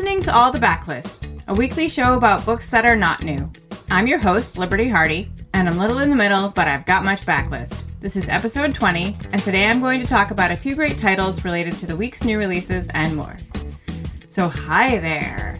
listening to All the Backlist, a weekly show about books that are not new. I'm your host, Liberty Hardy, and I'm little in the middle, but I've got much backlist. This is episode 20, and today I'm going to talk about a few great titles related to the week's new releases and more. So, hi there.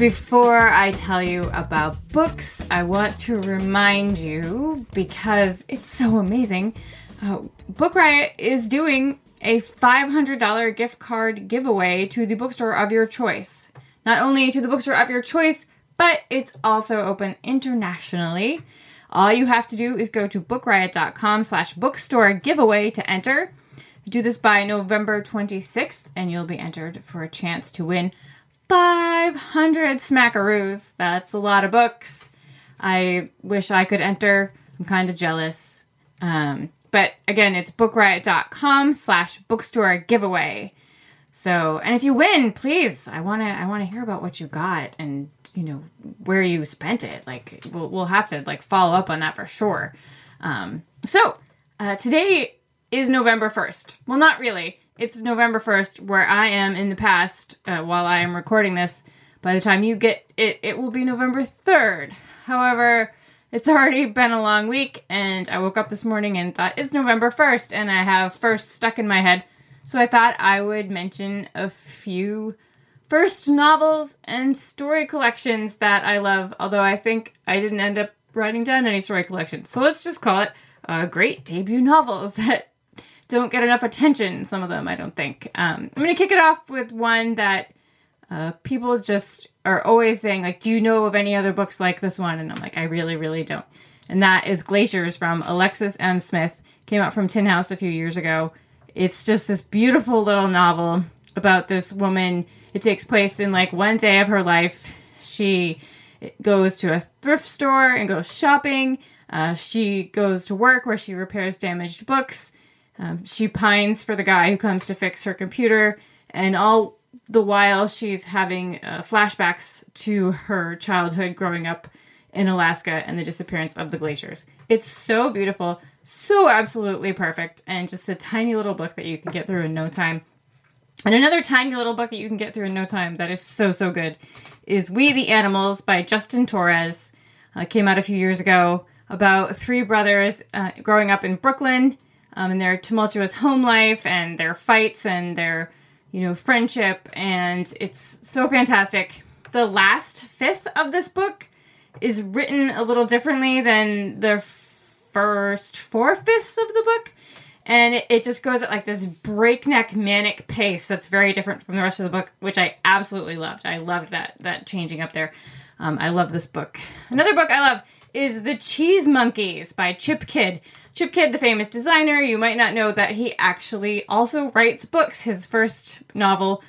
Before I tell you about books, I want to remind you, because it's so amazing, uh, Book Riot is doing a $500 gift card giveaway to the bookstore of your choice. Not only to the bookstore of your choice, but it's also open internationally. All you have to do is go to bookriot.com slash bookstore giveaway to enter. Do this by November 26th, and you'll be entered for a chance to win 500 smackaroos. That's a lot of books. I wish I could enter. I'm kind of jealous. Um, but again, it's bookriot.com slash bookstore giveaway. So, and if you win, please, I want to I want to hear about what you got and, you know, where you spent it. Like we'll, we'll have to like follow up on that for sure. Um, so, uh, today is November 1st. Well, not really. It's November 1st where I am in the past uh, while I am recording this. By the time you get it, it will be November 3rd. However, it's already been a long week, and I woke up this morning and thought it's November 1st, and I have first stuck in my head. So I thought I would mention a few first novels and story collections that I love, although I think I didn't end up writing down any story collections. So let's just call it uh, great debut novels that don't get enough attention, some of them, I don't think. Um, I'm going to kick it off with one that uh, people just are always saying like, "Do you know of any other books like this one?" And I'm like, "I really, really don't." And that is Glaciers from Alexis M. Smith. Came out from Tin House a few years ago. It's just this beautiful little novel about this woman. It takes place in like one day of her life. She goes to a thrift store and goes shopping. Uh, she goes to work where she repairs damaged books. Um, she pines for the guy who comes to fix her computer, and all the while she's having uh, flashbacks to her childhood growing up in Alaska and the disappearance of the glaciers. It's so beautiful, so absolutely perfect, and just a tiny little book that you can get through in no time. And another tiny little book that you can get through in no time that is so, so good is We the Animals by Justin Torres. Uh, came out a few years ago about three brothers uh, growing up in Brooklyn um, and their tumultuous home life and their fights and their you know, friendship, and it's so fantastic. The last fifth of this book is written a little differently than the first four fifths of the book. And it, just goes at like this breakneck manic pace that's very different from the rest of the book, which I absolutely loved. I loved that that changing up there. Um, I love this book. Another book I love is The Cheese Monkeys by Chip Kidd. Chip Kidd, the famous designer, you might not know that he actually also writes books. His first novel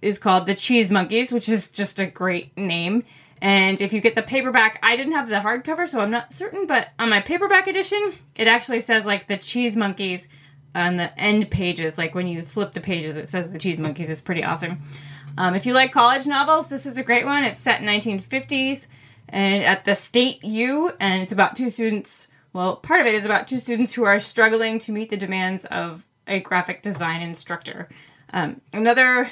is called The Cheese Monkeys, which is just a great name. And if you get the paperback, I didn't have the hardcover, so I'm not certain, but on my paperback edition, it actually says like the Cheese Monkeys on the end pages. Like when you flip the pages, it says the Cheese Monkeys. It's pretty awesome. Um, if you like college novels, this is a great one. It's set in 1950s and at the State U, and it's about two students well, part of it is about two students who are struggling to meet the demands of a graphic design instructor. Um, another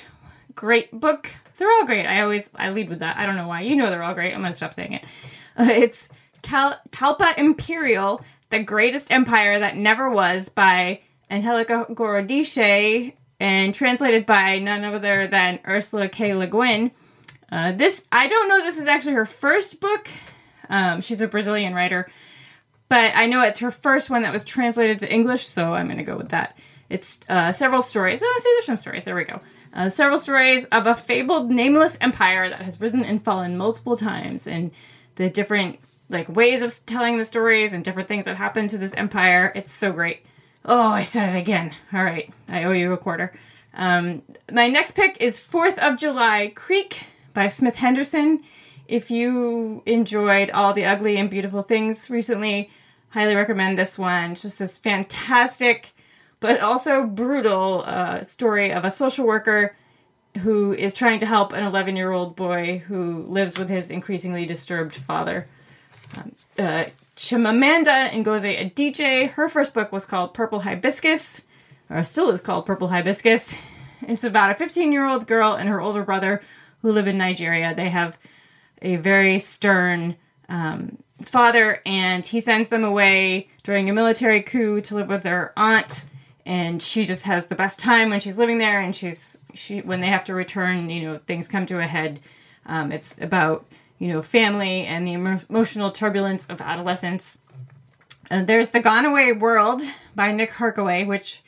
great book. They're all great. I always I lead with that. I don't know why. You know they're all great. I'm gonna stop saying it. Uh, it's Cal- Kalpa Imperial, the greatest empire that never was, by Angelica Gorodischer, and translated by none other than Ursula K. Le Guin. Uh, this I don't know. This is actually her first book. Um, she's a Brazilian writer but I know it's her first one that was translated to English, so I'm going to go with that. It's uh, several stories. Oh, see, there's some stories. There we go. Uh, several stories of a fabled, nameless empire that has risen and fallen multiple times, and the different like ways of telling the stories and different things that happen to this empire. It's so great. Oh, I said it again. All right, I owe you a quarter. Um, my next pick is Fourth of July Creek by Smith Henderson. If you enjoyed all the ugly and beautiful things recently, highly recommend this one. It's just this fantastic, but also brutal uh, story of a social worker who is trying to help an 11 year old boy who lives with his increasingly disturbed father. Um, uh, Chimamanda Ngozi Adichie, her first book was called Purple Hibiscus, or still is called Purple Hibiscus. It's about a 15 year old girl and her older brother who live in Nigeria. They have a very stern um, father, and he sends them away during a military coup to live with their aunt. And she just has the best time when she's living there, and she's she when they have to return, you know, things come to a head. Um, it's about you know family and the emotional turbulence of adolescence. Uh, there's the Gone Away World by Nick Harkaway, which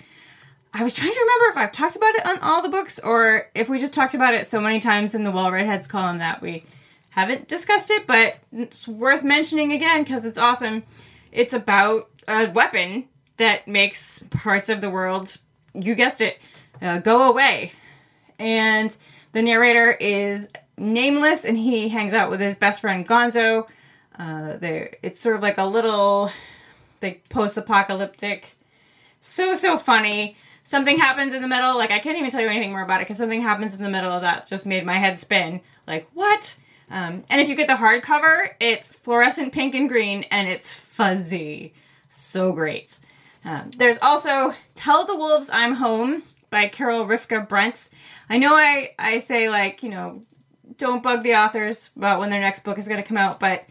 I was trying to remember if I've talked about it on all the books or if we just talked about it so many times in the Well Read Heads column that we haven't discussed it, but it's worth mentioning again because it's awesome. It's about a weapon that makes parts of the world, you guessed it, uh, go away. And the narrator is nameless and he hangs out with his best friend Gonzo. Uh, it's sort of like a little like post-apocalyptic so so funny something happens in the middle like i can't even tell you anything more about it because something happens in the middle that just made my head spin. Like what? Um, and if you get the hardcover it's fluorescent pink and green and it's fuzzy. So great. Um, there's also tell the wolves i'm home by carol Rifka Brunt. I know i i say like you know don't bug the authors about when their next book is going to come out but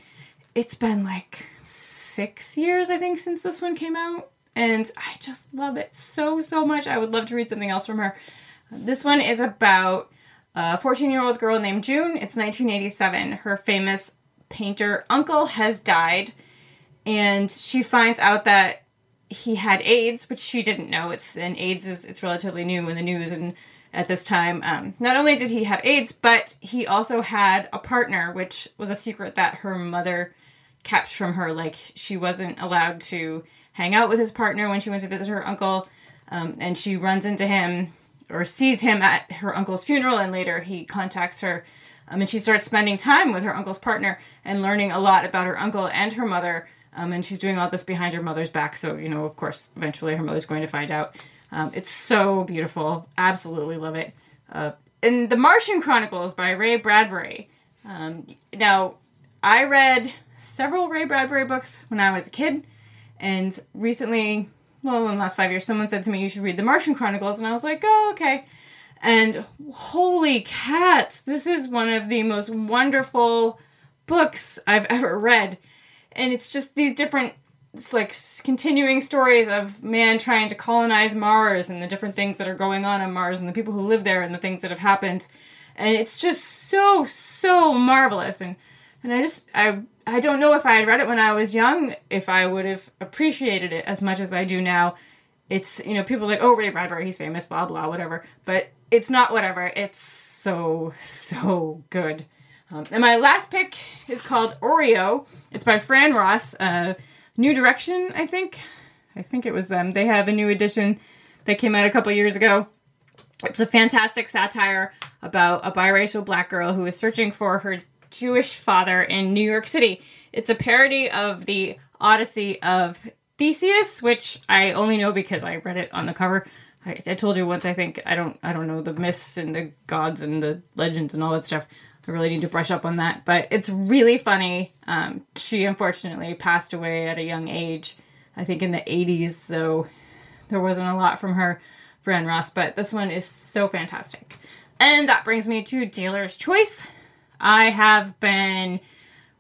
it's been like six years, I think, since this one came out. And I just love it so, so much. I would love to read something else from her. This one is about a 14 year old girl named June. It's 1987. Her famous painter uncle has died, and she finds out that he had AIDS, which she didn't know. It's and AIDS is it's relatively new in the news and at this time. Um, not only did he have AIDS, but he also had a partner, which was a secret that her mother kept from her. Like she wasn't allowed to hang out with his partner when she went to visit her uncle, um, and she runs into him or sees him at her uncle's funeral, and later he contacts her. Um, and she starts spending time with her uncle's partner and learning a lot about her uncle and her mother. Um, and she's doing all this behind her mother's back. So, you know, of course, eventually her mother's going to find out. Um, it's so beautiful. Absolutely love it. Uh, The Martian Chronicles by Ray Bradbury. Um, now, I read several Ray Bradbury books when I was a kid, and recently, well, in the last five years, someone said to me, You should read The Martian Chronicles, and I was like, Oh, okay. And holy cats, this is one of the most wonderful books I've ever read. And it's just these different, it's like continuing stories of man trying to colonize Mars and the different things that are going on on Mars and the people who live there and the things that have happened. And it's just so, so marvelous. And and I just I I don't know if I had read it when I was young, if I would have appreciated it as much as I do now. It's, you know, people like, oh, Ray Bradbury, he's famous, blah, blah, whatever. But it's not whatever. It's so, so good. Um, and my last pick is called Oreo. It's by Fran Ross. Uh, new Direction, I think. I think it was them. They have a new edition that came out a couple years ago. It's a fantastic satire about a biracial black girl who is searching for her Jewish father in New York City. It's a parody of the Odyssey of Theseus, which I only know because I read it on the cover. I, I, told you once. I think I don't. I don't know the myths and the gods and the legends and all that stuff. I really need to brush up on that. But it's really funny. Um, she unfortunately passed away at a young age. I think in the '80s, so there wasn't a lot from her, Fran Ross. But this one is so fantastic. And that brings me to Dealer's Choice. I have been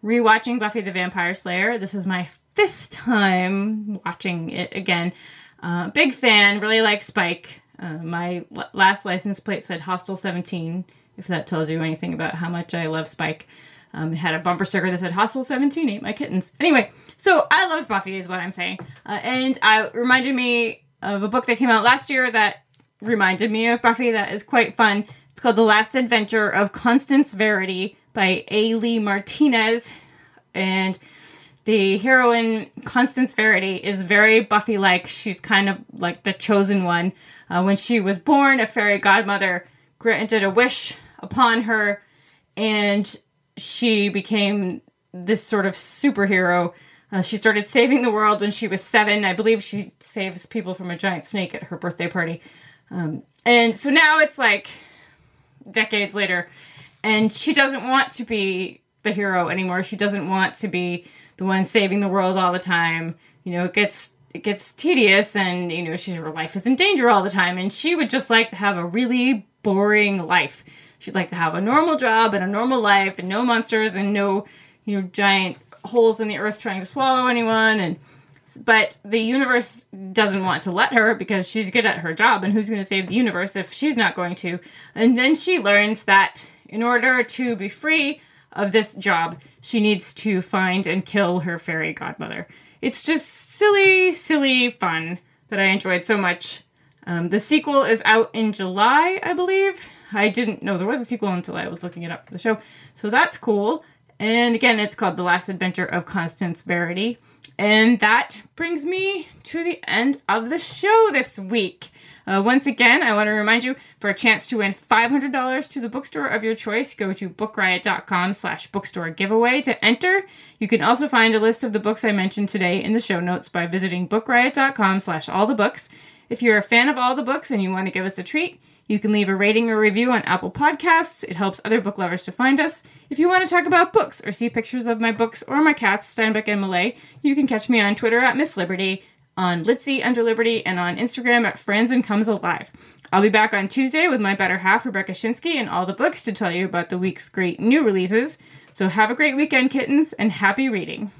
rewatching Buffy the Vampire Slayer. This is my fifth time watching it again. Uh, big fan, really like Spike. Uh, my l- last license plate said Hostile 17, if that tells you anything about how much I love Spike. Um, it had a bumper sticker that said Hostile 17, ate my kittens. Anyway, so I love Buffy, is what I'm saying. Uh, and I reminded me of a book that came out last year that reminded me of Buffy that is quite fun. It's called The Last Adventure of Constance Verity by A. Lee Martinez. And the heroine, Constance Verity, is very Buffy like. She's kind of like the chosen one. Uh, when she was born, a fairy godmother granted a wish upon her, and she became this sort of superhero. Uh, she started saving the world when she was seven. I believe she saves people from a giant snake at her birthday party. Um, and so now it's like decades later. And she doesn't want to be the hero anymore. She doesn't want to be the one saving the world all the time. You know, it gets it gets tedious and you know, she's her life is in danger all the time and she would just like to have a really boring life. She'd like to have a normal job and a normal life and no monsters and no, you know, giant holes in the earth trying to swallow anyone and but the universe doesn't want to let her because she's good at her job and who's going to save the universe if she's not going to? And then she learns that in order to be free of this job she needs to find and kill her fairy godmother. It's just silly silly fun that i enjoyed so much. Um, the sequel is out in july i believe. I didn't know there was a sequel until i was looking it up for the show. So that's cool and again it's called the last adventure of constance verity and that brings me to the end of the show this week. Uh, once again, I want to remind you for a chance to win $500 to the bookstore of your choice, go to bookriot.com slash bookstore giveaway to enter. You can also find a list of the books I mentioned today in the show notes by visiting bookriot.com slash all the books. If you're a fan of all the books and you want to give us a treat, you can leave a rating or review on Apple Podcasts. It helps other book lovers to find us. If you want to talk about books or see pictures of my books or my cats, Steinbeck and Millay, you can catch me on Twitter at Miss Liberty, on Litsy under Liberty, and on Instagram at Franzen Comes Alive. I'll be back on Tuesday with my better half, Rebecca Schinsky, and all the books to tell you about the week's great new releases. So have a great weekend, kittens, and happy reading.